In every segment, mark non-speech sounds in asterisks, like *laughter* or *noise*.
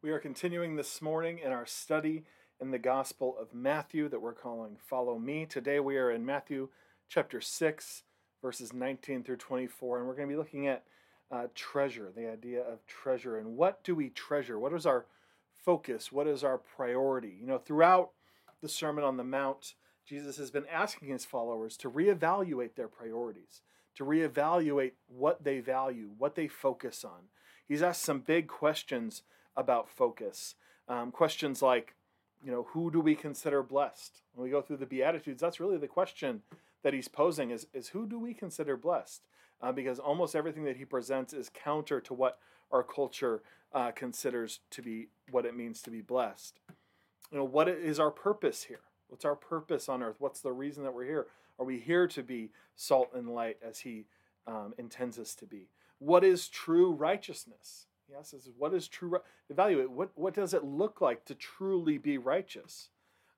We are continuing this morning in our study in the Gospel of Matthew that we're calling Follow Me. Today we are in Matthew chapter 6, verses 19 through 24, and we're going to be looking at uh, treasure, the idea of treasure, and what do we treasure? What is our focus? What is our priority? You know, throughout the Sermon on the Mount, Jesus has been asking his followers to reevaluate their priorities, to reevaluate what they value, what they focus on. He's asked some big questions about focus. Um, questions like, you know, who do we consider blessed? When we go through the Beatitudes, that's really the question that he's posing is, is who do we consider blessed? Uh, because almost everything that he presents is counter to what our culture uh, considers to be what it means to be blessed. You know, what is our purpose here? What's our purpose on earth? What's the reason that we're here? Are we here to be salt and light as he um, intends us to be? What is true righteousness? He asks us, what is true? Evaluate what what does it look like to truly be righteous?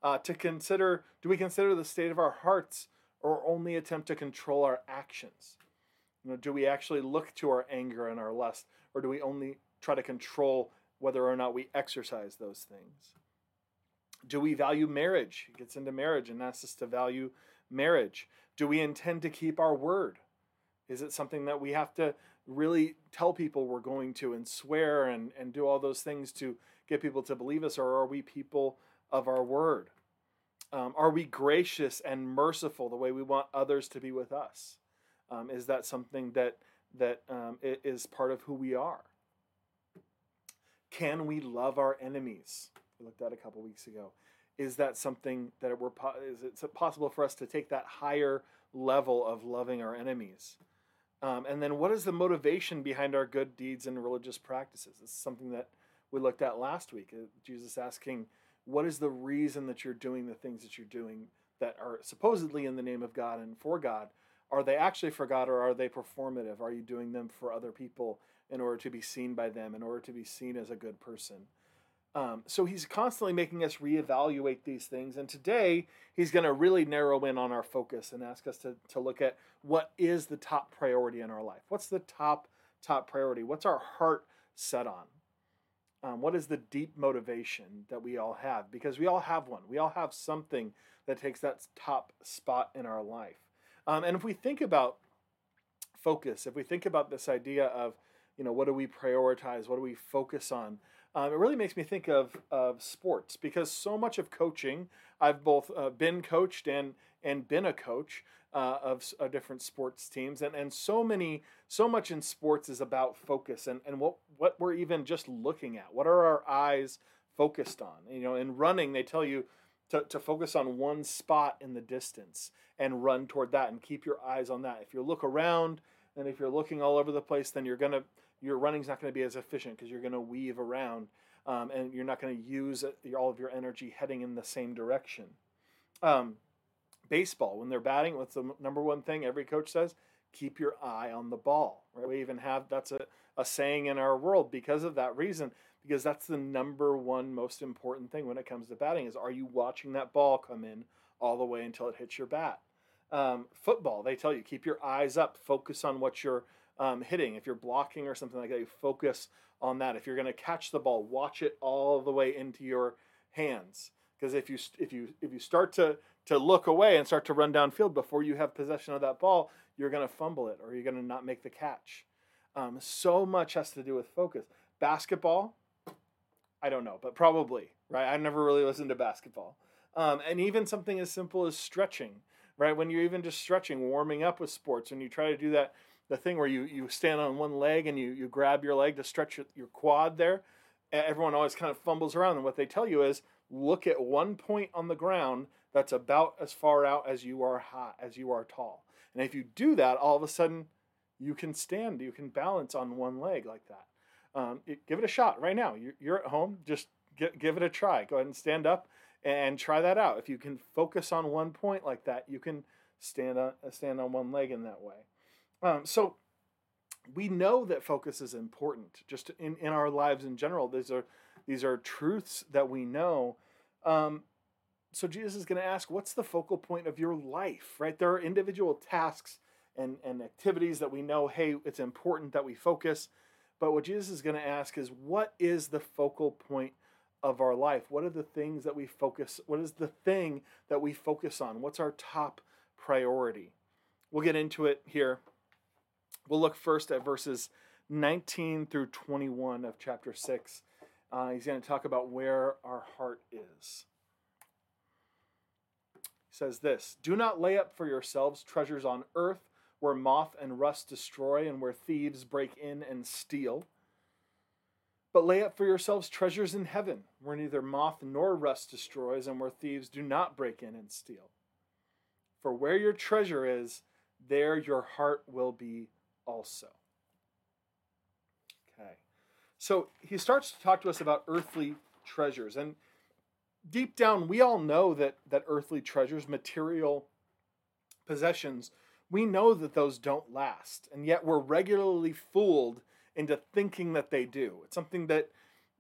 Uh, to consider, do we consider the state of our hearts, or only attempt to control our actions? You know, do we actually look to our anger and our lust, or do we only try to control whether or not we exercise those things? Do we value marriage? He gets into marriage and asks us to value marriage. Do we intend to keep our word? Is it something that we have to really tell people we're going to and swear and, and do all those things to get people to believe us, or are we people of our word? Um, are we gracious and merciful the way we want others to be with us? Um, is that something that that um, is part of who we are? Can we love our enemies? We looked at a couple weeks ago. Is that something that we're is it possible for us to take that higher level of loving our enemies? Um, and then what is the motivation behind our good deeds and religious practices? It's something that we looked at last week. Uh, Jesus asking, what is the reason that you're doing the things that you're doing that are supposedly in the name of God and for God? Are they actually for God or are they performative? Are you doing them for other people in order to be seen by them, in order to be seen as a good person? Um, so he's constantly making us reevaluate these things. And today, he's going to really narrow in on our focus and ask us to, to look at what is the top priority in our life. What's the top, top priority? What's our heart set on? Um, what is the deep motivation that we all have? Because we all have one. We all have something that takes that top spot in our life. Um, and if we think about focus, if we think about this idea of, you know, what do we prioritize? What do we focus on? Um, it really makes me think of, of sports because so much of coaching, I've both uh, been coached and, and been a coach uh, of, of, different sports teams. And, and so many, so much in sports is about focus and, and what, what we're even just looking at. What are our eyes focused on? You know, in running, they tell you to, to focus on one spot in the distance and run toward that and keep your eyes on that. If you look around and if you're looking all over the place, then you're going to your running's not going to be as efficient because you're going to weave around um, and you're not going to use all of your energy heading in the same direction. Um, baseball, when they're batting, what's the number one thing every coach says? Keep your eye on the ball. Right? We even have that's a, a saying in our world because of that reason, because that's the number one most important thing when it comes to batting is are you watching that ball come in all the way until it hits your bat? Um, football, they tell you keep your eyes up, focus on what you're um, hitting. If you're blocking or something like that, you focus on that. If you're going to catch the ball, watch it all the way into your hands. Because if you if you if you start to to look away and start to run downfield before you have possession of that ball, you're going to fumble it or you're going to not make the catch. Um, so much has to do with focus. Basketball, I don't know, but probably right. I never really listened to basketball, um, and even something as simple as stretching. Right when you're even just stretching, warming up with sports, when you try to do that the thing where you, you stand on one leg and you, you grab your leg to stretch your, your quad there. Everyone always kind of fumbles around. And what they tell you is look at one point on the ground that's about as far out as you are high, as you are tall. And if you do that, all of a sudden you can stand, you can balance on one leg like that. Um, it, give it a shot right now. You're, you're at home, just get, give it a try. Go ahead and stand up and try that out. If you can focus on one point like that, you can stand on, stand on one leg in that way. Um, so we know that focus is important just in, in our lives in general. These are these are truths that we know. Um, so Jesus is going to ask, what's the focal point of your life? Right? There are individual tasks and, and activities that we know, hey, it's important that we focus. But what Jesus is going to ask is what is the focal point of our life? What are the things that we focus what is the thing that we focus on? What's our top priority? We'll get into it here. We'll look first at verses 19 through 21 of chapter 6. Uh, he's going to talk about where our heart is. He says this Do not lay up for yourselves treasures on earth where moth and rust destroy and where thieves break in and steal. But lay up for yourselves treasures in heaven, where neither moth nor rust destroys, and where thieves do not break in and steal. For where your treasure is, there your heart will be also. Okay. So he starts to talk to us about earthly treasures. And deep down, we all know that, that earthly treasures, material possessions, we know that those don't last. And yet we're regularly fooled into thinking that they do. It's something that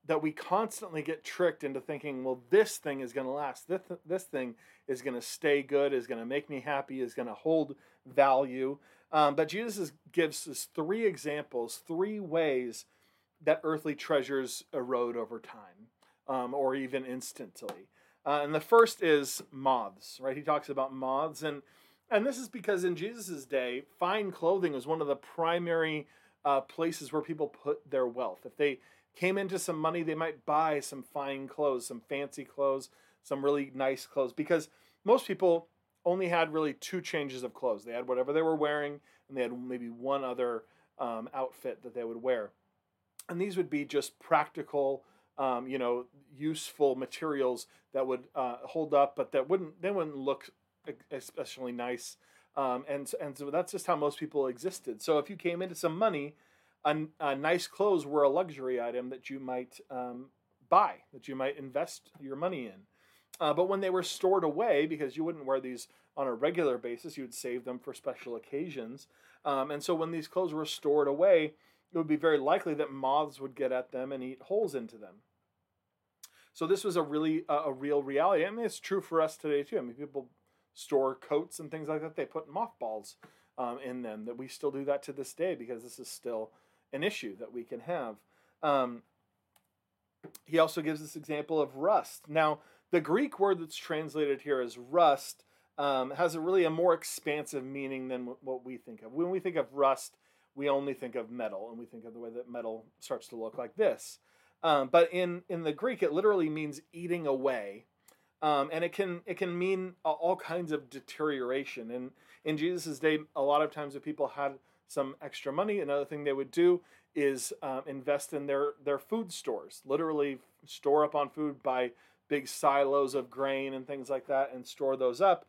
that we constantly get tricked into thinking, well, this thing is going to last. This, this thing is going to stay good, is going to make me happy, is going to hold value. Um, but Jesus gives us three examples, three ways that earthly treasures erode over time um, or even instantly. Uh, and the first is moths, right? He talks about moths. And, and this is because in Jesus' day, fine clothing was one of the primary uh, places where people put their wealth. If they came into some money, they might buy some fine clothes, some fancy clothes, some really nice clothes, because most people only had really two changes of clothes. They had whatever they were wearing, and they had maybe one other um, outfit that they would wear. And these would be just practical, um, you know, useful materials that would uh, hold up, but that wouldn't they wouldn't look especially nice um, and and so that's just how most people existed. So if you came into some money, a, a nice clothes were a luxury item that you might um, buy, that you might invest your money in. Uh, but when they were stored away, because you wouldn't wear these on a regular basis, you would save them for special occasions. Um, and so when these clothes were stored away, it would be very likely that moths would get at them and eat holes into them. So this was a really uh, a real reality. I mean, it's true for us today too. I mean, people store coats and things like that, they put mothballs um, in them. That we still do that to this day because this is still an issue that we can have. Um, he also gives this example of rust. Now, the Greek word that's translated here as rust um, has a really a more expansive meaning than what we think of. When we think of rust, we only think of metal, and we think of the way that metal starts to look like this. Um, but in in the Greek, it literally means eating away um, and it can it can mean all kinds of deterioration. And in Jesus' day, a lot of times if people had some extra money, another thing they would do is um, invest in their their food stores. Literally store up on food, buy big silos of grain and things like that, and store those up.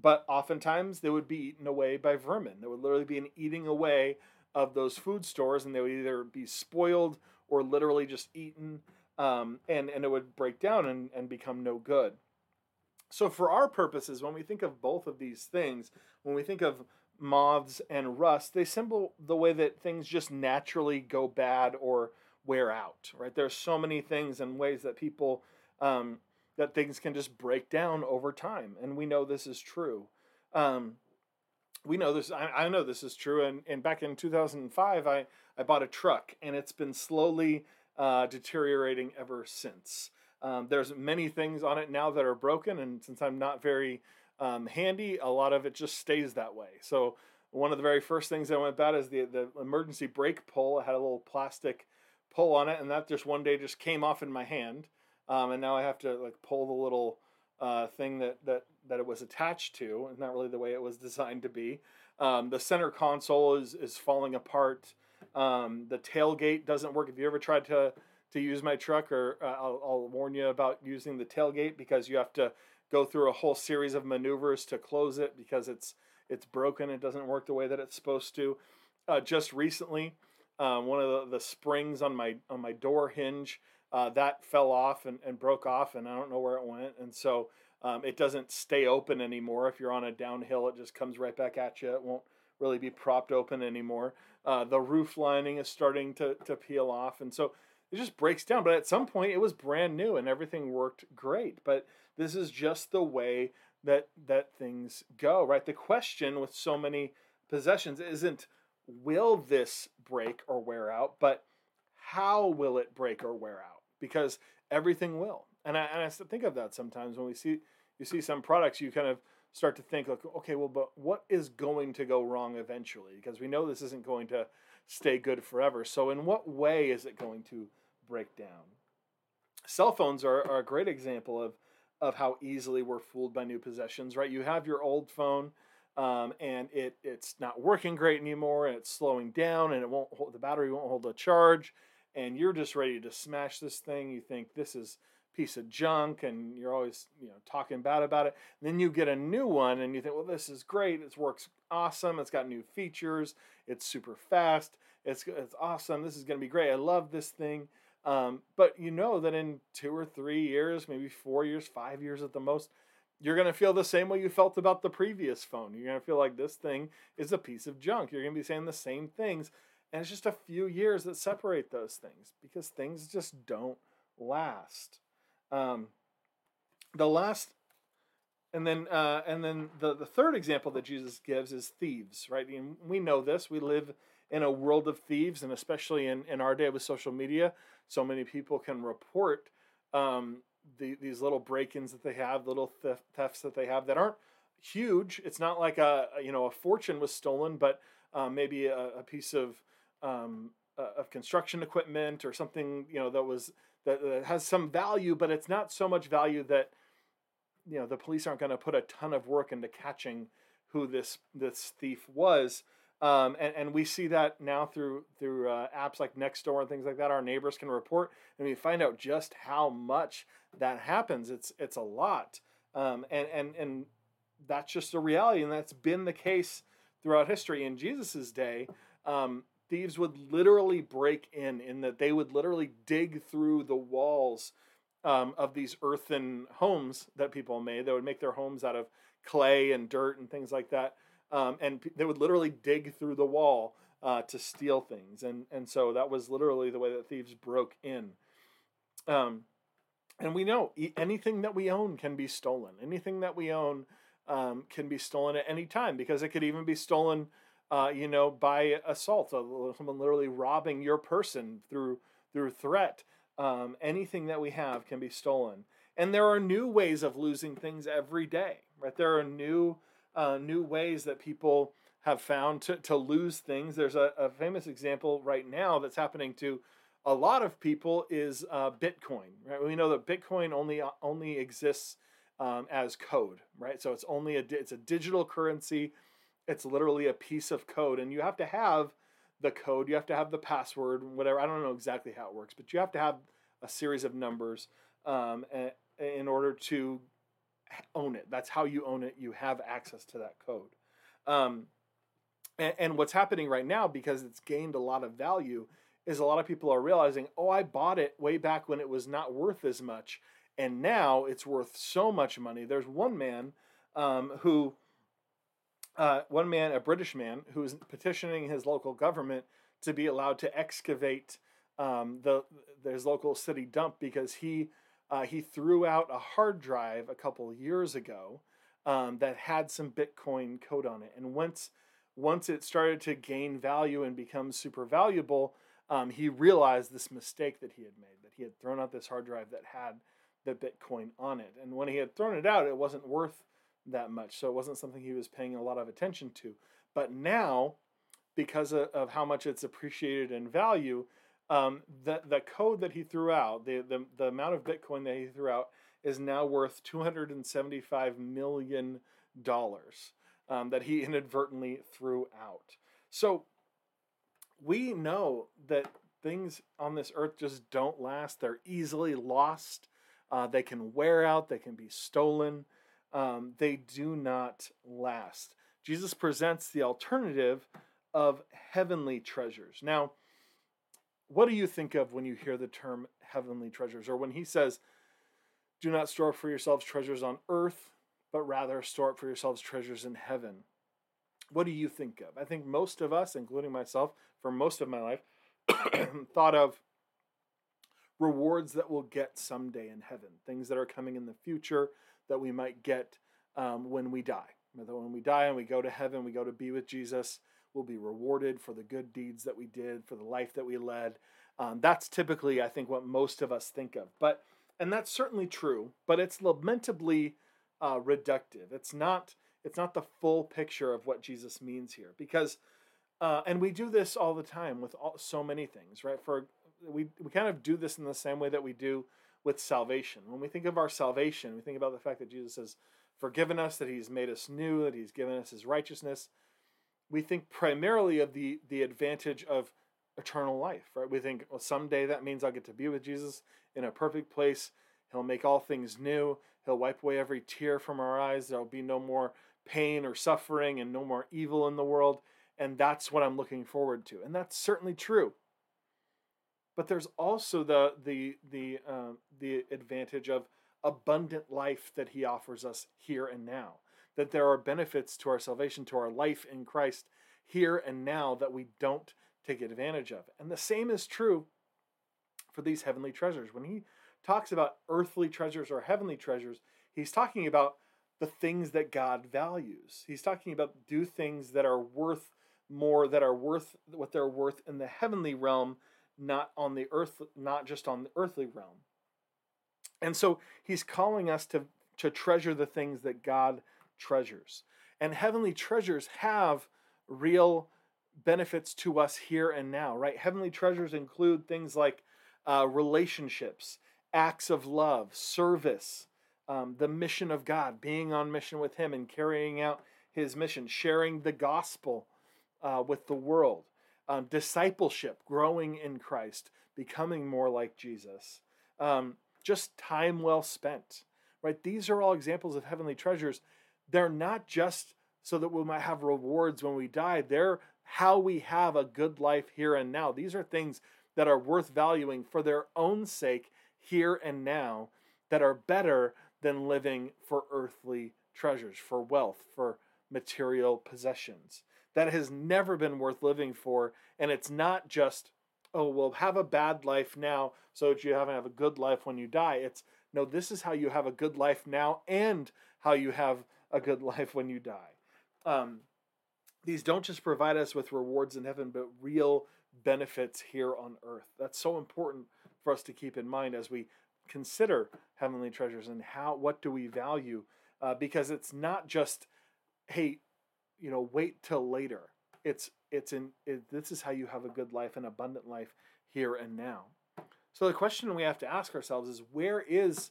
But oftentimes they would be eaten away by vermin. There would literally be an eating away of those food stores, and they would either be spoiled or literally just eaten, um, and and it would break down and, and become no good. So, for our purposes, when we think of both of these things, when we think of moths and rust, they symbol the way that things just naturally go bad or wear out, right? There's so many things and ways that people, um, that things can just break down over time. And we know this is true. Um, we know this, I, I, know this is true. And, and back in 2005, I, I bought a truck and it's been slowly uh, deteriorating ever since. Um, there's many things on it now that are broken, and since I'm not very um, handy, a lot of it just stays that way. So one of the very first things I went about is the the emergency brake pull. It had a little plastic pull on it, and that just one day just came off in my hand, um, and now I have to like pull the little uh, thing that that that it was attached to. It's not really the way it was designed to be. Um, the center console is is falling apart. Um, the tailgate doesn't work. If you ever tried to to use my truck, or uh, I'll, I'll warn you about using the tailgate because you have to go through a whole series of maneuvers to close it because it's it's broken. It doesn't work the way that it's supposed to. Uh, just recently, uh, one of the, the springs on my on my door hinge uh, that fell off and, and broke off, and I don't know where it went. And so um, it doesn't stay open anymore. If you're on a downhill, it just comes right back at you. It won't really be propped open anymore. Uh, the roof lining is starting to to peel off, and so it just breaks down. But at some point, it was brand new and everything worked great. But this is just the way that that things go, right? The question with so many possessions isn't will this break or wear out, but how will it break or wear out? Because everything will. And I, and I think of that sometimes when we see you see some products, you kind of start to think like, okay, well, but what is going to go wrong eventually? Because we know this isn't going to stay good forever. So in what way is it going to break down? Cell phones are, are a great example of of how easily we're fooled by new possessions, right? You have your old phone, um, and it it's not working great anymore, and it's slowing down, and it won't hold the battery won't hold a charge, and you're just ready to smash this thing. You think this is piece of junk, and you're always you know talking bad about it. And then you get a new one, and you think, well, this is great. It works awesome. It's got new features. It's super fast. It's it's awesome. This is going to be great. I love this thing. Um, but you know that in two or three years, maybe four years, five years at the most, you're going to feel the same way you felt about the previous phone. You're going to feel like this thing is a piece of junk. You're going to be saying the same things. And it's just a few years that separate those things because things just don't last. Um, the last, and then uh, and then the, the third example that Jesus gives is thieves, right? And we know this. We live in a world of thieves, and especially in, in our day with social media, so many people can report um, the, these little break-ins that they have, little theft, thefts that they have that aren't huge. It's not like a you know a fortune was stolen, but um, maybe a, a, piece of um, of construction equipment or something you know that was that, that has some value, but it's not so much value that you know the police aren't going to put a ton of work into catching who this this thief was. Um, and, and we see that now through through uh, apps like Nextdoor and things like that. Our neighbors can report, and we find out just how much that happens. It's it's a lot, um, and and and that's just a reality, and that's been the case throughout history. In Jesus's day, um, thieves would literally break in, in that they would literally dig through the walls um, of these earthen homes that people made. They would make their homes out of clay and dirt and things like that um, and they would literally dig through the wall uh, to steal things, and and so that was literally the way that thieves broke in. Um, and we know anything that we own can be stolen. Anything that we own um, can be stolen at any time because it could even be stolen, uh, you know, by assault, someone literally robbing your person through through threat. Um, anything that we have can be stolen, and there are new ways of losing things every day. Right, there are new uh, new ways that people have found to, to lose things. There's a, a, famous example right now that's happening to a lot of people is uh, Bitcoin. Right, we know that Bitcoin only uh, only exists um, as code, right? So it's only a it's a digital currency. It's literally a piece of code, and you have to have the code. You have to have the password, whatever. I don't know exactly how it works, but you have to have a series of numbers um, in order to own it. That's how you own it. You have access to that code. Um, and, and what's happening right now, because it's gained a lot of value, is a lot of people are realizing, oh, I bought it way back when it was not worth as much, and now it's worth so much money. There's one man um, who, uh, one man, a British man, who's petitioning his local government to be allowed to excavate um, the his local city dump because he uh, he threw out a hard drive a couple years ago um, that had some Bitcoin code on it, and once once it started to gain value and become super valuable, um, he realized this mistake that he had made that he had thrown out this hard drive that had the Bitcoin on it, and when he had thrown it out, it wasn't worth that much, so it wasn't something he was paying a lot of attention to. But now, because of, of how much it's appreciated in value, um, the the code that he threw out, the, the the amount of Bitcoin that he threw out, is now worth two hundred and seventy five million dollars um, that he *laughs* inadvertently threw out. So we know that things on this earth just don't last. They're easily lost. Uh, they can wear out. They can be stolen. Um, they do not last. Jesus presents the alternative of heavenly treasures. Now, what do you think of when you hear the term heavenly treasures or when he says do not store for yourselves treasures on earth but rather store up for yourselves treasures in heaven what do you think of i think most of us including myself for most of my life *coughs* thought of rewards that we'll get someday in heaven things that are coming in the future that we might get um, when we die That when we die and we go to heaven we go to be with jesus we'll be rewarded for the good deeds that we did, for the life that we led. Um, that's typically, I think, what most of us think of. But and that's certainly true, but it's lamentably uh, reductive. It's not. It's not the full picture of what Jesus means here, because, uh, and we do this all the time with all, so many things, right? For we we kind of do this in the same way that we do with salvation. When we think of our salvation, we think about the fact that Jesus has forgiven us, that He's made us new, that He's given us His righteousness. We think primarily of the the advantage of eternal life, right? We think, well, someday that means I'll get to be with Jesus in a perfect place. He'll make all things new. He'll wipe away every tear from our eyes. There'll be no more pain or suffering and no more evil in the world. And that's what I'm looking forward to. And that's certainly true. But there's also the the the uh, the advantage of abundant life that He offers us here and now. That there are benefits to our salvation, to our life in Christ here and now that we don't take advantage of. And the same is true for these heavenly treasures. When he talks about earthly treasures or heavenly treasures, he's talking about the things that God values. He's talking about do things that are worth more, that are worth what they're worth in the heavenly realm, not on the earth, not just on the earthly realm. And so he's calling us to, to treasure the things that God treasures. And heavenly treasures have real benefits to us here and now, right? Heavenly treasures include things like uh, relationships, acts of love, service, um, the mission of God, being on mission with Him and carrying out His mission, sharing the gospel uh, with the world, um, discipleship, growing in Christ, becoming more like Jesus, um, just time well spent, right? These are all examples of heavenly treasures. They're not just so that we might have rewards when we die, they're how we have a good life here and now. These are things that are worth valuing for their own sake here and now that are better than living for earthly treasures, for wealth, for material possessions. That has never been worth living for. And it's not just, oh, well, have a bad life now so that you haven't have a good life when you die. It's, no, this is how you have a good life now and how you have a good *laughs* life when you die. Um, these don't just provide us with rewards in heaven, but real benefits here on earth. That's so important for us to keep in mind as we consider heavenly treasures and how what do we value uh, because it's not just hey you know wait till later it's it's in it, this is how you have a good life an abundant life here and now so the question we have to ask ourselves is where is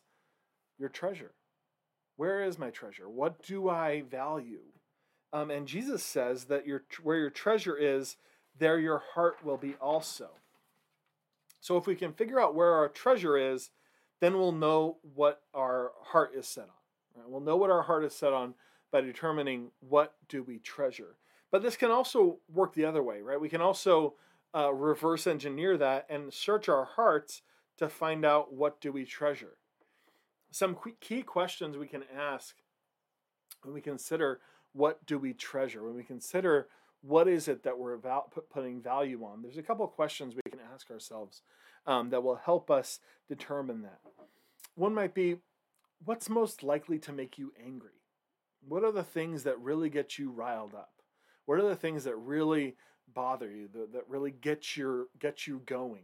your treasure where is my treasure what do i value um, and Jesus says that your where your treasure is, there your heart will be also. So if we can figure out where our treasure is, then we'll know what our heart is set on. Right? We'll know what our heart is set on by determining what do we treasure. But this can also work the other way, right? We can also uh, reverse engineer that and search our hearts to find out what do we treasure. Some key questions we can ask when we consider what do we treasure? When we consider what is it that we're about putting value on, there's a couple of questions we can ask ourselves um, that will help us determine that. One might be, what's most likely to make you angry? What are the things that really get you riled up? What are the things that really bother you, that, that really get your get you going?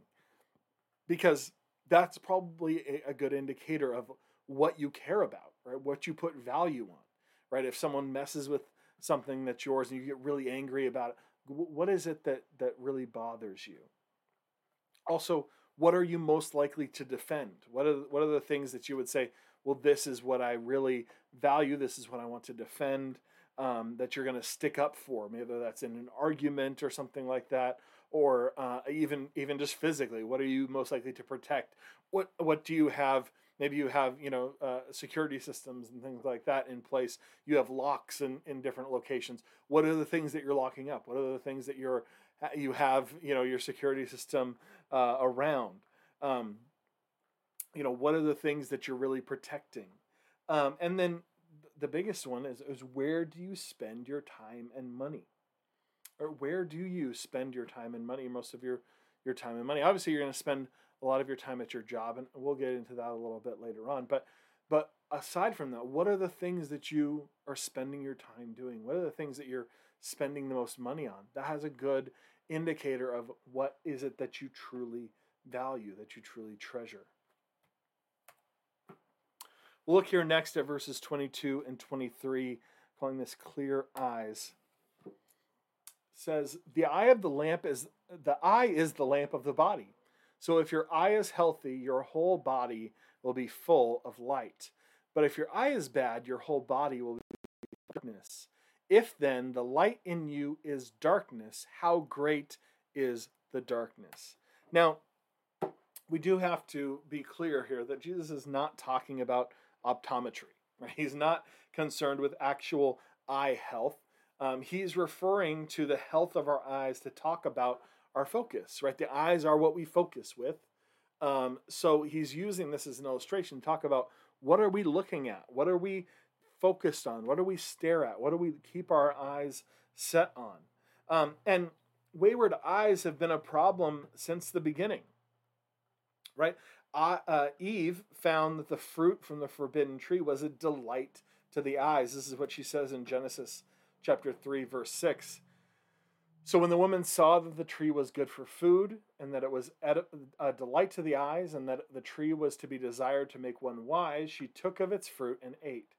Because that's probably a, a good indicator of what you care about, right? What you put value on right? If someone messes with something that's yours and you get really angry about it, what is it that that really bothers you? Also, what are you most likely to defend? What are what are the things that you would say? Well, this is what I really value. This is what I want to defend. Um, that you're going to stick up for, maybe that's in an argument or something like that, or uh, even even just physically. What are you most likely to protect? What what do you have? maybe you have you know uh, security systems and things like that in place you have locks in, in different locations what are the things that you're locking up what are the things that you're you have you know your security system uh, around um, you know what are the things that you're really protecting um, and then the biggest one is, is where do you spend your time and money or where do you spend your time and money most of your your time and money obviously you're going to spend a lot of your time at your job, and we'll get into that a little bit later on. But but aside from that, what are the things that you are spending your time doing? What are the things that you're spending the most money on. That has a good indicator of what is it that you truly value, that you truly treasure. Look here next at verses 22 and 23, calling this clear eyes. It says, The eye of the lamp is the eye is the lamp of the body. So if your eye is healthy, your whole body will be full of light. But if your eye is bad, your whole body will be darkness. If then the light in you is darkness, how great is the darkness? Now, we do have to be clear here that Jesus is not talking about optometry. *laughs* Right? He's not concerned with actual eye health. Um, he's referring to the health of our eyes to talk about our focus. Right? The eyes are what we focus with. Um, so he's using this as an illustration. To talk about what are we looking at? What are we focused on? What do we stare at? What do we keep our eyes set on? Um, and wayward eyes have been a problem since the beginning. Right? Uh, Eve found that the fruit from the forbidden tree was a delight to the eyes. This is what she says in Genesis chapter 3, verse 6. So when the woman saw that the tree was good for food, and that it was a delight to the eyes, and that the tree was to be desired to make one wise, she took of its fruit and ate.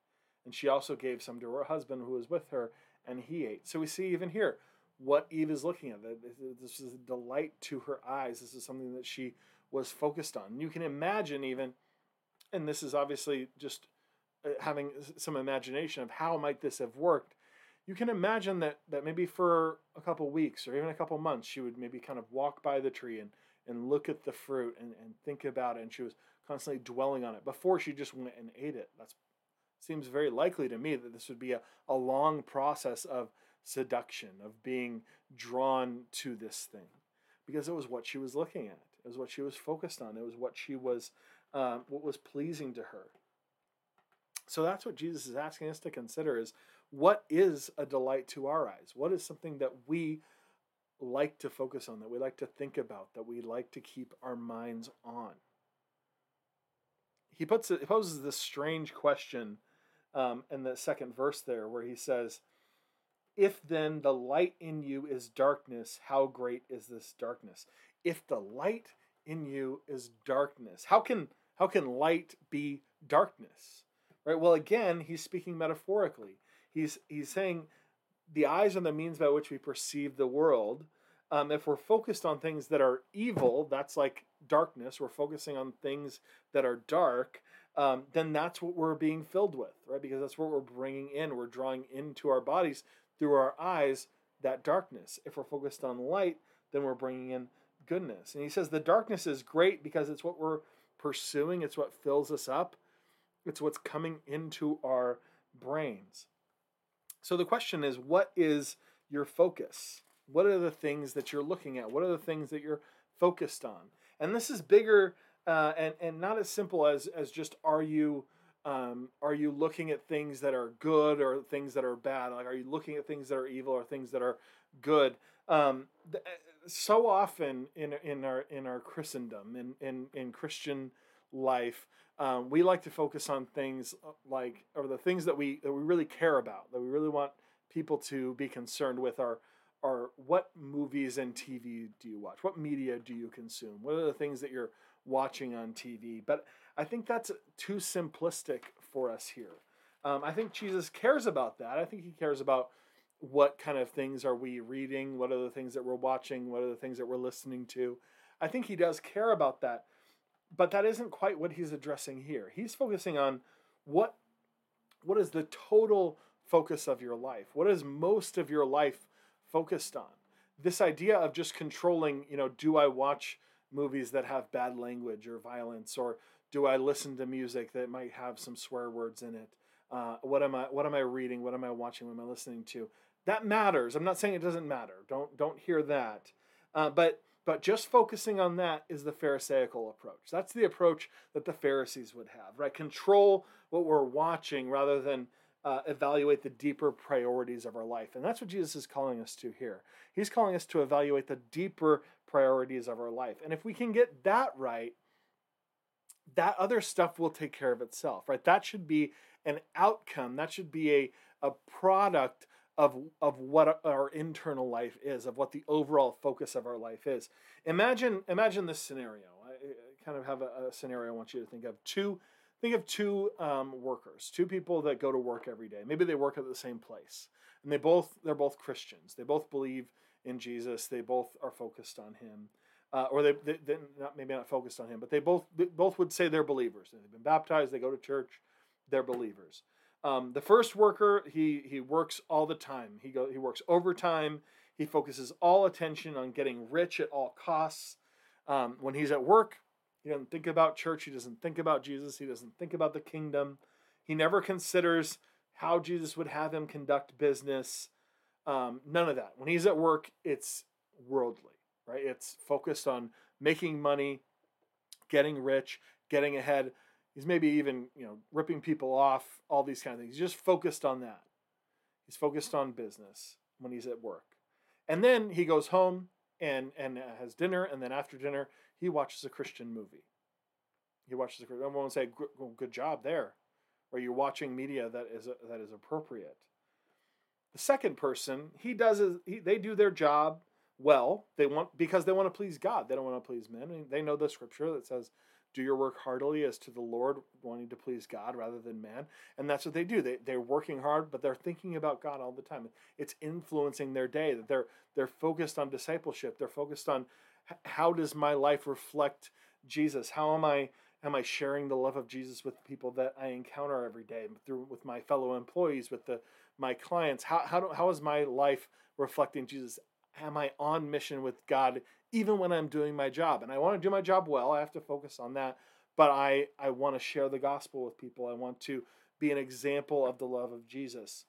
And she also gave some to her husband who was with her, and he ate. So we see even here what Eve is looking at. This is a delight to her eyes. This is something that she was focused on. You can imagine even, and this is obviously just uh, having some imagination of how might this have worked. You can imagine that that maybe for a couple weeks or even a couple months, she would maybe kind of walk by the tree and and look at the fruit and, and think about it, and she was constantly dwelling on it before she just went and ate it. That seems very likely to me that this would be a, a long process of seduction, of being drawn to this thing, because it was what she was looking at. It was what she was focused on. It was what she was, um, what was pleasing to her. So that's what Jesus is asking us to consider: is what is a delight to our eyes? What is something that we like to focus on, that we like to think about, that we like to keep our minds on? He puts it, he poses this strange question um, in the second verse there, where he says, "If then the light in you is darkness, how great is this darkness?" If the light in you is darkness? How can how can light be darkness? Right well again he's speaking metaphorically. He's he's saying the eyes are the means by which we perceive the world. Um, if we're focused on things that are evil that's like darkness we're focusing on things that are dark um, then that's what we're being filled with right? Because that's what we're bringing in we're drawing into our bodies through our eyes that darkness. If we're focused on light then we're bringing in goodness. And he says the darkness is great because it's what we're pursuing, it's what fills us up, it's what's coming into our brains. So the question is what is your focus? What are the things that you're looking at? What are the things that you're focused on? And this is bigger uh, and, and not as simple as, as just are you um, are you looking at things that are good or things that are bad? Like, are you looking at things that are evil or things that are good? Um, so often in in our in our Christendom in in, in Christian life, um, we like to focus on things uh, like or the things that we that we really care about that we really want people to be concerned with are are what movies and TV do you watch? What media do you consume? What are the things that you're watching on TV? But I think that's too simplistic for us here. Um, I think Jesus cares about that. I think he cares about what kind of things are we reading? What are the things that we're watching? What are the things that we're listening to? I think he does care about that, but that isn't quite what he's addressing here. He's focusing on what what is the total focus of your life? What is most of your life focused on? This idea of just controlling, you know, do I watch movies that have bad language or violence or do I listen to music that might have some swear words in it? Uh, what am I what am I reading? What am I watching? What am I listening to? That matters. I'm not saying it doesn't matter. Don't don't hear that. Uh, but but just focusing on that is the Pharisaical approach. That's the approach that the Pharisees would have, right? Control what we're watching rather than uh, evaluate the deeper priorities of our life. And that's what Jesus is calling us to here. He's calling us to evaluate the deeper priorities of our life. And if we can get that right, that other stuff will take care of itself, right? That should be an outcome. That should be a, a product of of what our internal life is, of what the overall focus of our life is. Imagine imagine this scenario. I kind of have a, a scenario I want you to think of. Two think of two um, workers, two people that go to work every day. Maybe they work at the same place, and they both they're both Christians. They both believe in Jesus. They both are focused on Him, uh, or they, they they not maybe not focused on Him, but they both they both would say they're believers. They've been baptized. They go to church. They're believers. Um, the first worker, he he works all the time. He go he works overtime. He focuses all attention on getting rich at all costs. Um, when he's at work, he doesn't think about church. He doesn't think about Jesus. He doesn't think about the kingdom. He never considers how Jesus would have him conduct business. Um, none of that. When he's at work, it's worldly, right? It's focused on making money, getting rich, getting ahead. He's maybe even, you know, ripping people off, all these kind of things. He's just focused on that. He's focused on business when he's at work. And then he goes home and and has dinner, and then after dinner, he watches a Christian movie. He watches a Everyone will say, "Good job there," or you're watching media that is that is appropriate. The second person, he does is he, they do their job well. They want because they want to please God. They don't want to please men. And they know the scripture that says, "Do your work heartily as to the Lord, wanting to please God rather than man." And that's what they do. They they're working hard, but they're thinking about God all the time. It's influencing their day. That they're they're focused on discipleship. They're focused on how does my life reflect Jesus? How am I am I sharing the love of Jesus with people that I encounter every day through with my fellow employees, with the my clients? How how do, how is my life reflecting Jesus? Am I on mission with God even when I'm doing my job? And I want to do my job well. I have to focus on that, but I I want to share the gospel with people. I want to be an example of the love of Jesus.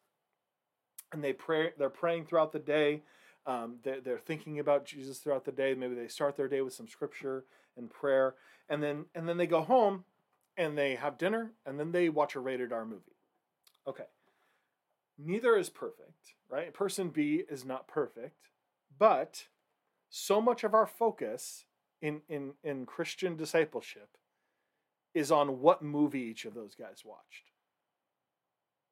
And they pray they're praying throughout the day. Um, they're, they're thinking about Jesus throughout the day. Maybe they start their day with some scripture and prayer, and then and then they go home and they have dinner, and then they watch a rated R movie. Okay, neither is perfect, right? Person B is not perfect, but so much of our focus in in in Christian discipleship is on what movie each of those guys watched.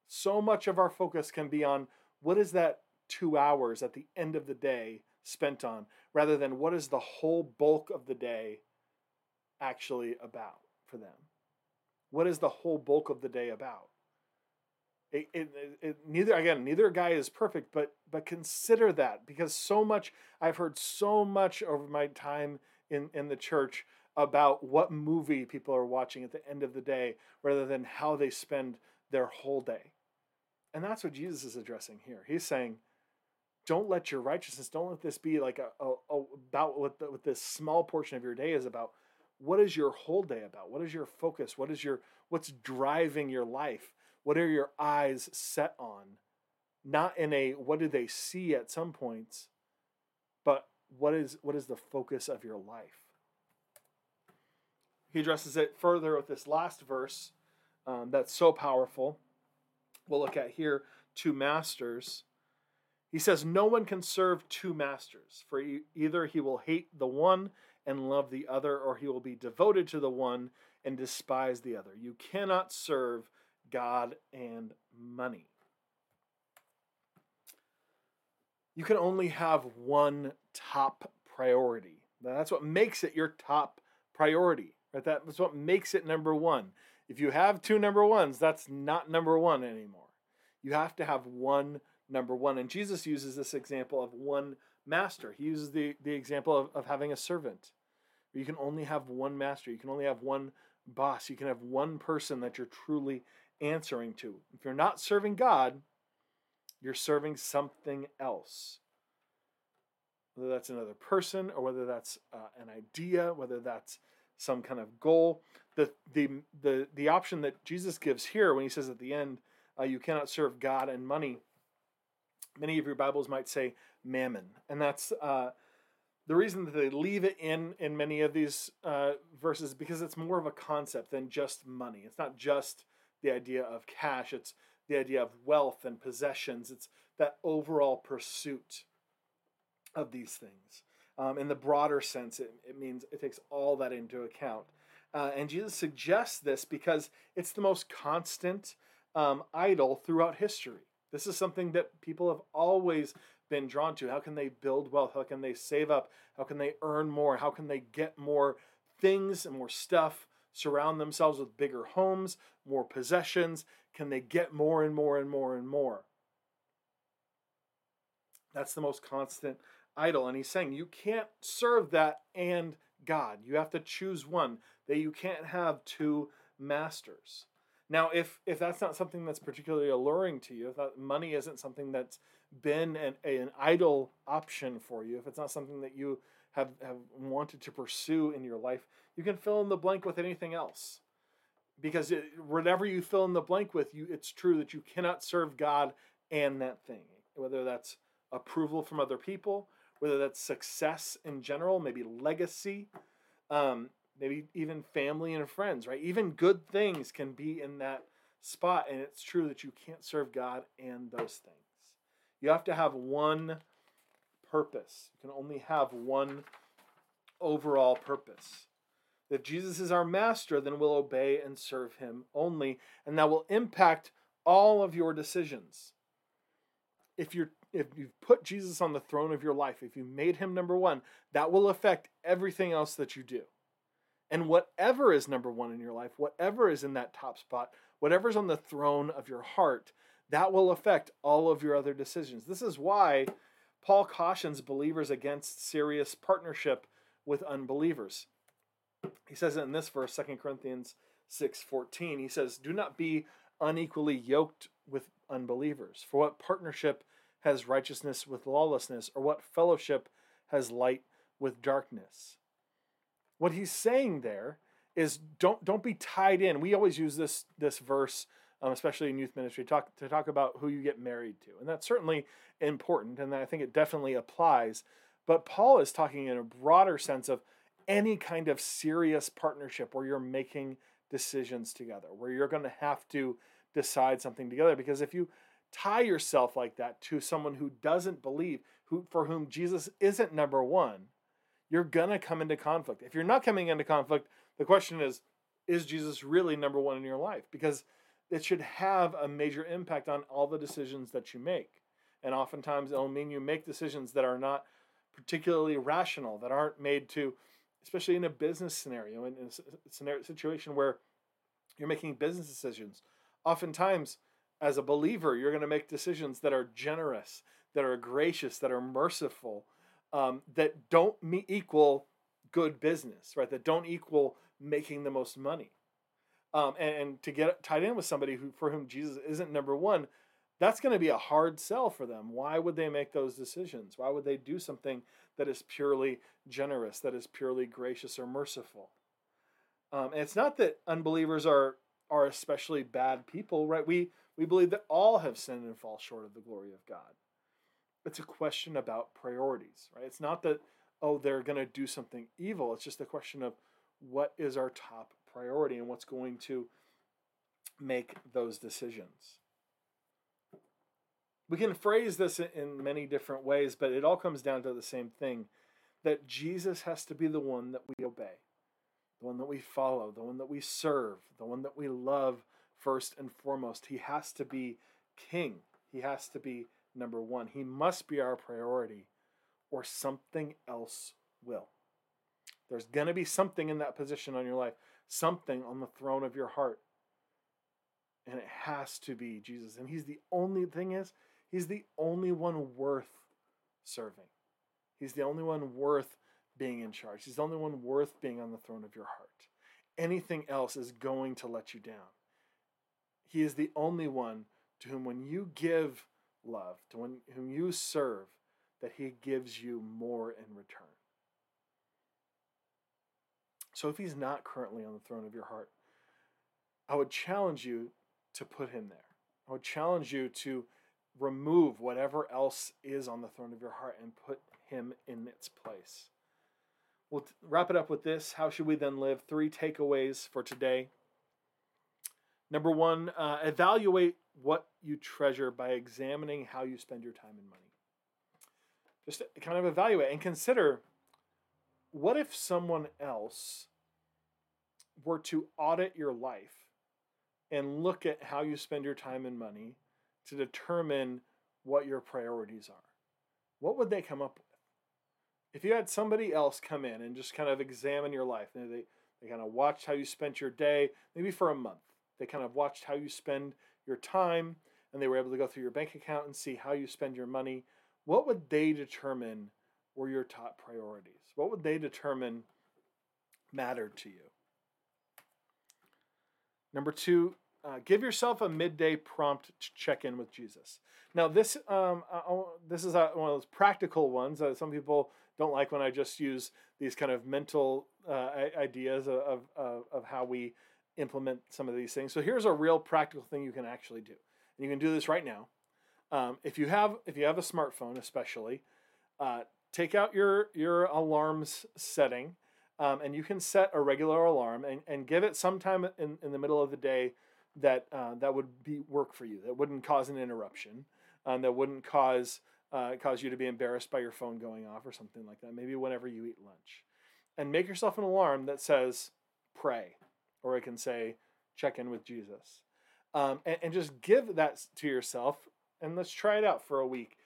So much of our focus can be on what is that two hours at the end of the day spent on rather than what is the whole bulk of the day actually about for them what is the whole bulk of the day about it, it, it, neither again neither guy is perfect but but consider that because so much i've heard so much over my time in in the church about what movie people are watching at the end of the day rather than how they spend their whole day. And that's what jesus is addressing here. He's saying don't let your righteousness don't let this be like a, a, a about what, the, what this small portion of your day is about. What is your whole day about? What is your focus? What is your what's driving your life what are your eyes set on? Not in a what do they see at some points but what is what is the focus of your life? He addresses it further with this last verse um, that's so powerful. We'll look at here two masters. He says, No one can serve two masters, for either he will hate the one and love the other, or he will be devoted to the one and despise the other. You cannot serve God and money. You can only have one top priority. That's what makes it your top priority. Right? That's what makes it number one. If you have two number ones, that's not number one anymore. You have to have one number one. And Jesus uses this example of one master. He uses the, the example of, of having a servant. You can only have one master. You can only have one boss. You can have one person that you're truly answering to. If you're not serving God, you're serving something else. Whether that's another person or whether that's uh, an idea, whether that's some kind of goal. The, the, the, the option that Jesus gives here when he says at the end, uh, you cannot serve God and money many of your Bibles might say mammon, and that's uh, the reason that they leave it in in many of these uh, verses because it's more of a concept than just money. It's not just the idea of cash; it's the idea of wealth and possessions. It's that overall pursuit of these things. Um, in the broader sense, it, it means it takes all that into account. Uh, and Jesus suggests this because it's the most constant um, idol throughout history This is something that people have always been drawn to. How can they build wealth? How can they save up? How can they earn more? How can they get more things and more stuff? Surround themselves with bigger homes, more possessions? Can they get more and more and more and more? That's the most constant idol. And he's saying you can't serve that and God. You have to choose one, that you can't have two masters. Now, if if that's not something that's particularly alluring to you, if that money isn't something that's been an, an idol option for you, if it's not something that you have, have wanted to pursue in your life, you can fill in the blank with anything else. Because it, whatever you fill in the blank with, you it's true that you cannot serve God and that thing. Whether that's approval from other people, whether that's success in general, maybe legacy, um, maybe even family and friends, right? Even good things can be in that spot. And it's true that you can't serve God and those things. You have to have one purpose. You can only have one overall purpose. If Jesus is our master, then we'll obey and serve him only, and that will impact all of your decisions. If you're if you've put Jesus on the throne of your life, if you made him number 1, that will affect everything else that you do. And whatever is number 1 in your life, whatever is in that top spot, whatever's on the throne of your heart, that will affect all of your other decisions. This is why Paul cautions believers against serious partnership with unbelievers. He says it in this verse, 2 Corinthians 6:14. He says, "Do not be unequally yoked with unbelievers. For what partnership has righteousness with lawlessness, or what fellowship has light with darkness?" What he's saying there is don't don't be tied in. We always use this this verse um, especially in youth ministry, talk to talk about who you get married to, and that's certainly important, and I think it definitely applies. But Paul is talking in a broader sense of any kind of serious partnership where you're making decisions together, where you're going to have to decide something together. Because if you tie yourself like that to someone who doesn't believe, who for whom Jesus isn't number one, you're gonna come into conflict. If you're not coming into conflict, the question is, is Jesus really number one in your life? Because it should have a major impact on all the decisions that you make. And oftentimes it'll mean you make decisions that are not particularly rational, that aren't made to, especially in a business scenario, in, a scenario, situation where you're making business decisions. Oftentimes, as a believer, you're going to make decisions that are generous, that are gracious, that are merciful, um, that don't equal good business, right? That don't equal making the most money um, and, and, to get tied in with somebody who for whom Jesus isn't number one, that's going to be a hard sell for them. Why would they make those decisions? Why would they do something that is purely generous, that is purely gracious or merciful? Um, and it's not that unbelievers are are especially bad people, right? We we believe that all have sinned and fall short of the glory of God. It's a question about priorities, right? It's not that oh they're going to do something evil. It's just a question of what is our top priority and what's going to make those decisions. We can phrase this in many different ways, but it all comes down to the same thing that Jesus has to be the one that we obey, the one that we follow, the one that we serve, the one that we love first and foremost. He has to be king, he has to be number one. He must be our priority, or something else will. There's going to be something in that position on your life something on the throne of your heart. And it has to be Jesus. And he's the only thing is, he's the only one worth serving. He's the only one worth being in charge. He's the only one worth being on the throne of your heart. Anything else is going to let you down. He is the only one to whom, when you give love, to when, whom you serve, that he gives you more in return. So if he's not currently on the throne of your heart, I would challenge you to put him there. I would challenge you to remove whatever else is on the throne of your heart and put him in its place. We'll wrap it up with this. How should we then live? Three takeaways for today. Number one, uh, evaluate what you treasure by examining how you spend your time and money. Just kind of evaluate and consider what if someone else were to audit your life and look at how you spend your time and money to determine what your priorities are, what would they come up with? If you had somebody else come in and just kind of examine your life, they, they kind of watched how you spent your day, maybe for a month. They kind of watched how you spend your time and they were able to go through your bank account and see how you spend your money. What would they determine were your top priorities? What would they determine mattered to you? Number two, uh, give yourself a midday prompt to check in with Jesus. Now, this um, uh, this is a, one of those practical ones. Uh, some people don't like when I just use these kind of mental uh, ideas of, of, of how we implement some of these things. So here's a real practical thing you can actually do, and you can do this right now. Um, if you have if you have a smartphone, especially, uh, take out your your alarms setting, um, and you can set a regular alarm and, and give it sometime in, in the middle of the day that uh, that would be work for you. That wouldn't cause an interruption. Um, that wouldn't cause uh, cause you to be embarrassed by your phone going off or something like that. Maybe whenever you eat lunch, and make yourself an alarm that says pray, or it can say check in with Jesus, um, and, and just give that to yourself. And let's try it out for a week.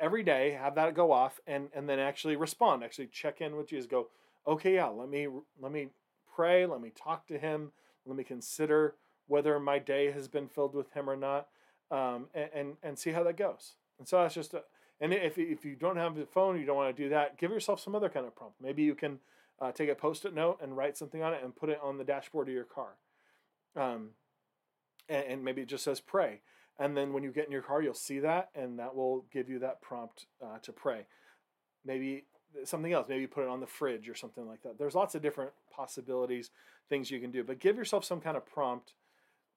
Every day, have that go off, and and then actually respond. Actually check in with Jesus. Go, okay, yeah. Let me let me pray. Let me talk to Him. Let me consider whether my day has been filled with Him or not, um, and, and, and see how that goes. And so that's just a, and if if you don't have the phone, you don't want to do that. Give yourself some other kind of prompt. Maybe you can uh, take a post-it note and write something on it and put it on the dashboard of your car. Um, and, and maybe it just says pray. And then when you get in your car, you'll see that, and that will give you that prompt uh, to pray. Maybe something else. Maybe put it on the fridge or something like that. There's lots of different possibilities, things you can do. But give yourself some kind of prompt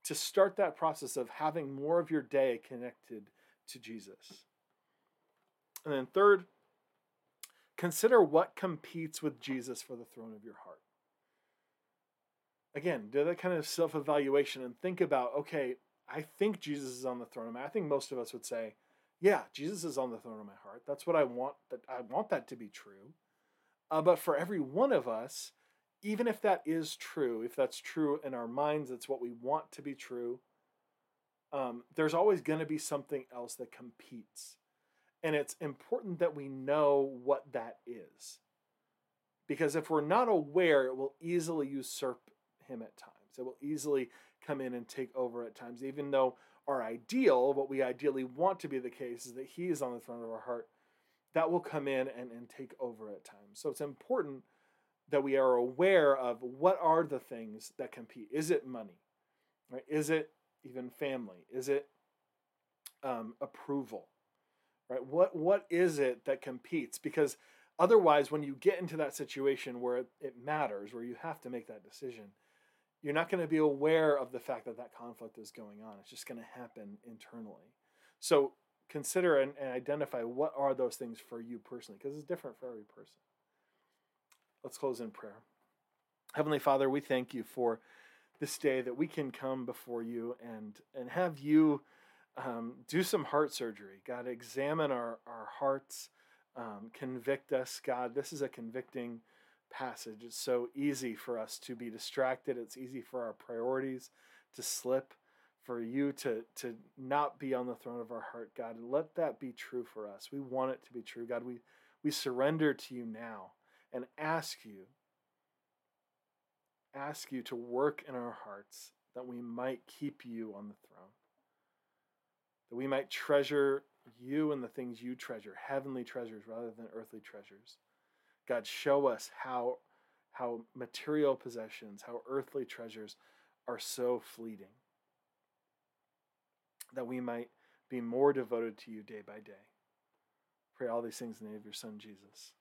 to start that process of having more of your day connected to Jesus. And then, third, consider what competes with Jesus for the throne of your heart. Again, do that kind of self evaluation and think about okay, I think Jesus is on the throne of my I think most of us would say, yeah, Jesus is on the throne of my heart. That's what I want. That I want that to be true. Uh, but for every one of us, even if that is true, if that's true in our minds, it's what we want to be true, um, there's always going to be something else that competes. And it's important that we know what that is. Because if we're not aware, it will easily usurp him at times. It will easily come in and take over at times, even though our ideal, what we ideally want to be the case, is that he is on the throne of our heart. That will come in and, and take over at times. So it's important that we are aware of what are the things that compete. Is it money? Right? Is it even family? Is it um, approval? Right? What what is it that competes? Because otherwise, when you get into that situation where it, it matters, where you have to make that decision, you're not going to be aware of the fact that that conflict is going on. It's just going to happen internally. So consider and, and identify what are those things for you personally, because it's different for every person. Let's close in prayer. Heavenly Father, we thank you for this day that we can come before you and and have you um, do some heart surgery. God, examine our, our hearts, um, convict us. God, this is a convicting passage. It's so easy for us to be distracted. It's easy for our priorities to slip, for you to, to not be on the throne of our heart, God. And Let that be true for us. We want it to be true. God, we, we surrender to you now and ask you, ask you to work in our hearts that we might keep you on the throne, that we might treasure you and the things you treasure, heavenly treasures rather than earthly treasures. God, show us how, how material possessions, how earthly treasures are so fleeting, that we might be more devoted to you day by day. Pray all these things in the name of your Son, Jesus.